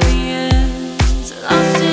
the end. Lost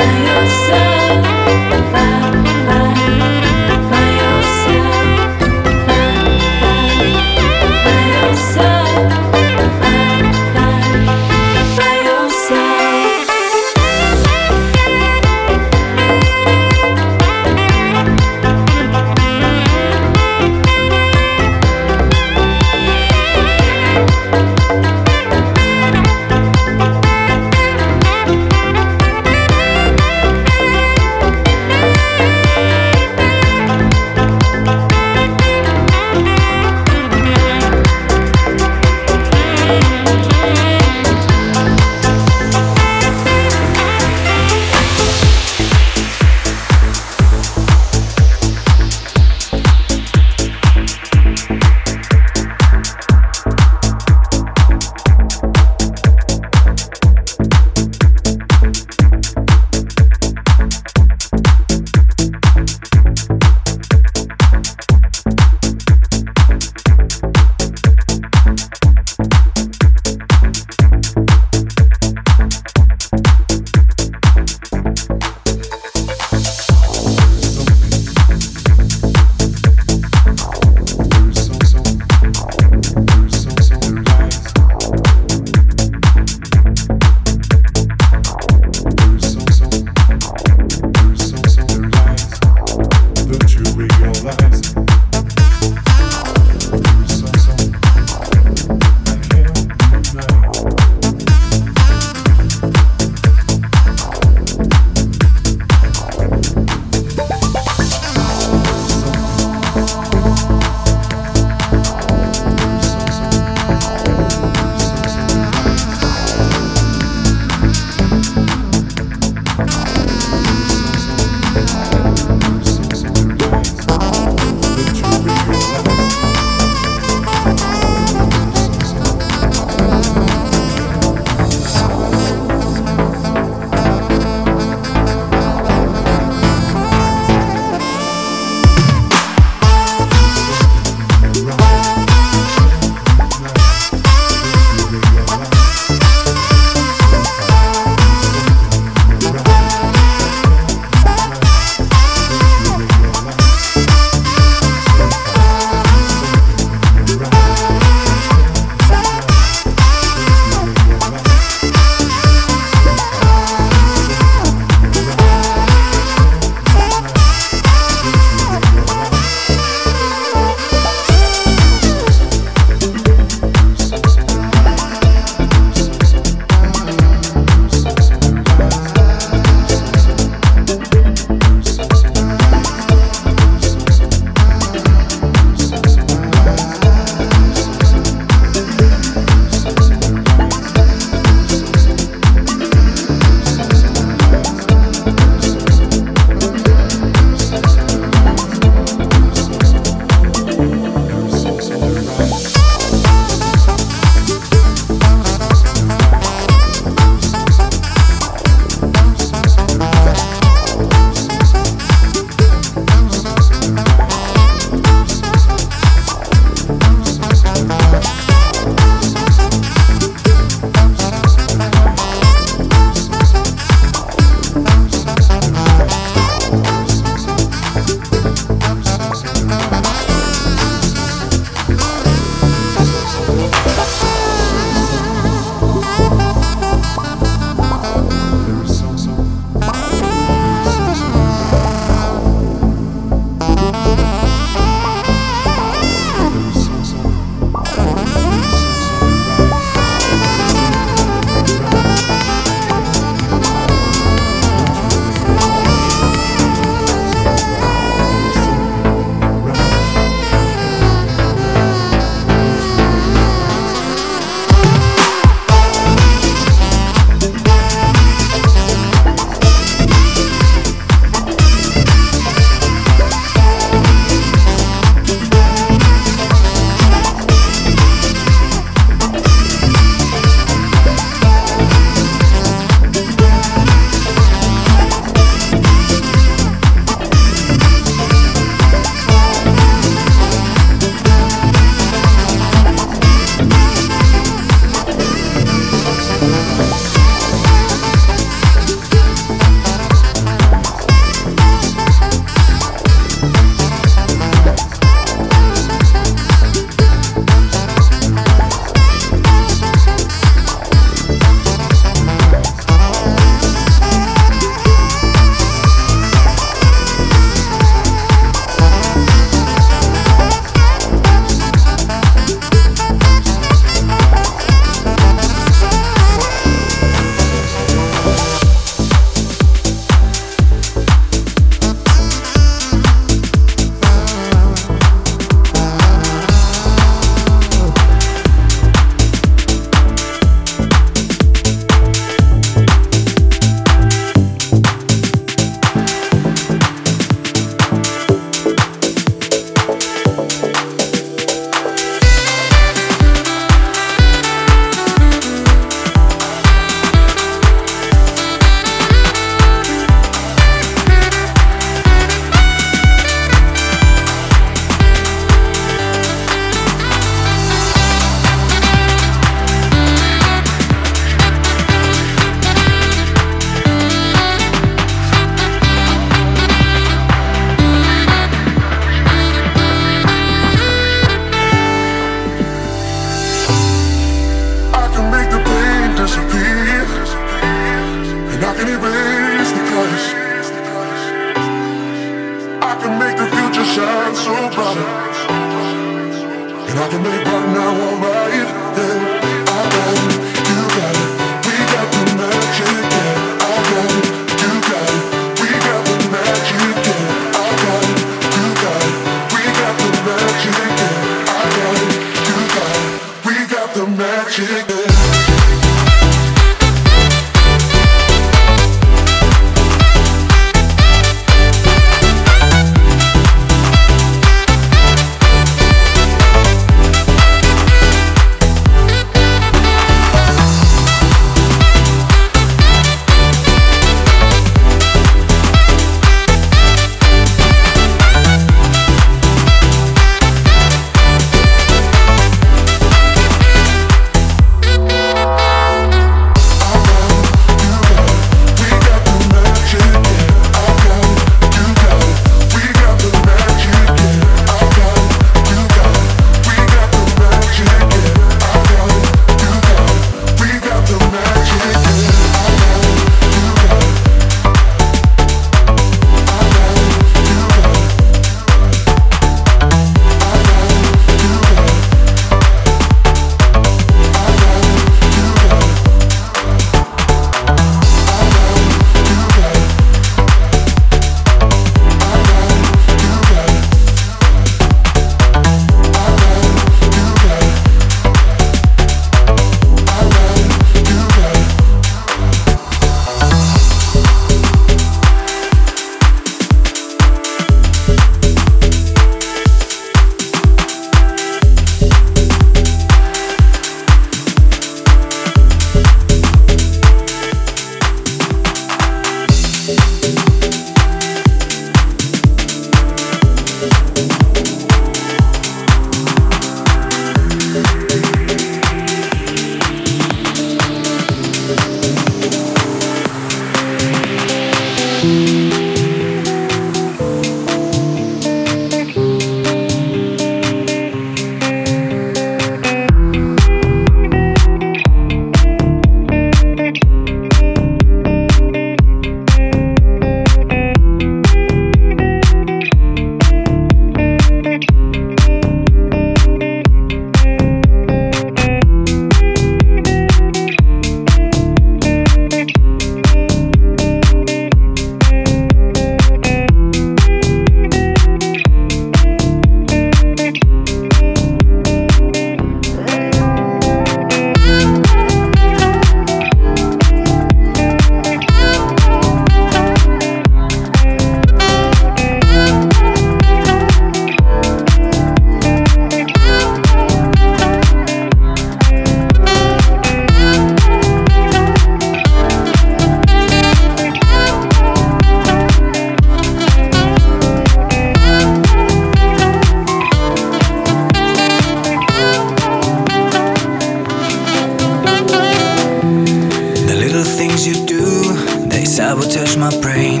will touch my brain.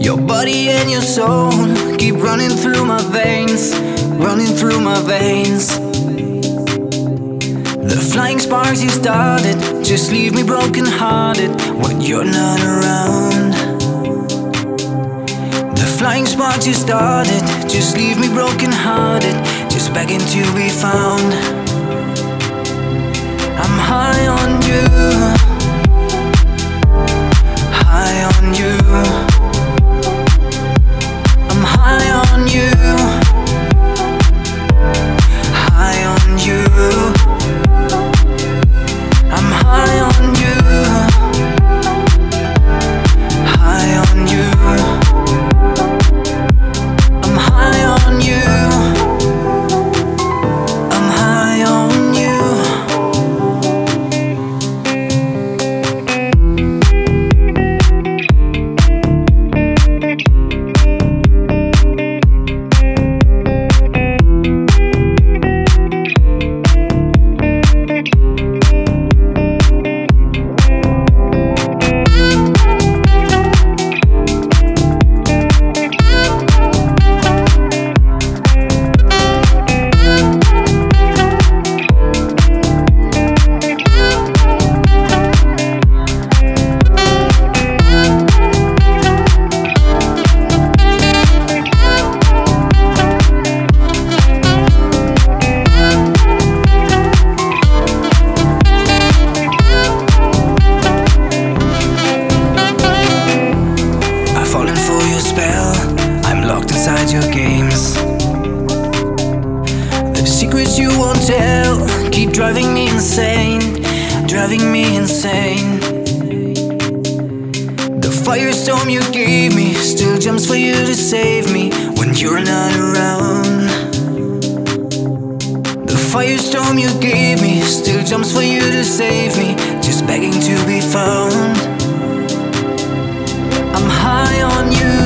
Your body and your soul keep running through my veins, running through my veins. The flying sparks you started just leave me broken hearted when you're not around. The flying sparks you started just leave me broken hearted, just begging to be found. I'm high on you. On you. Me still jumps for you to save me when you're not around. The firestorm you gave me still jumps for you to save me, just begging to be found. I'm high on you,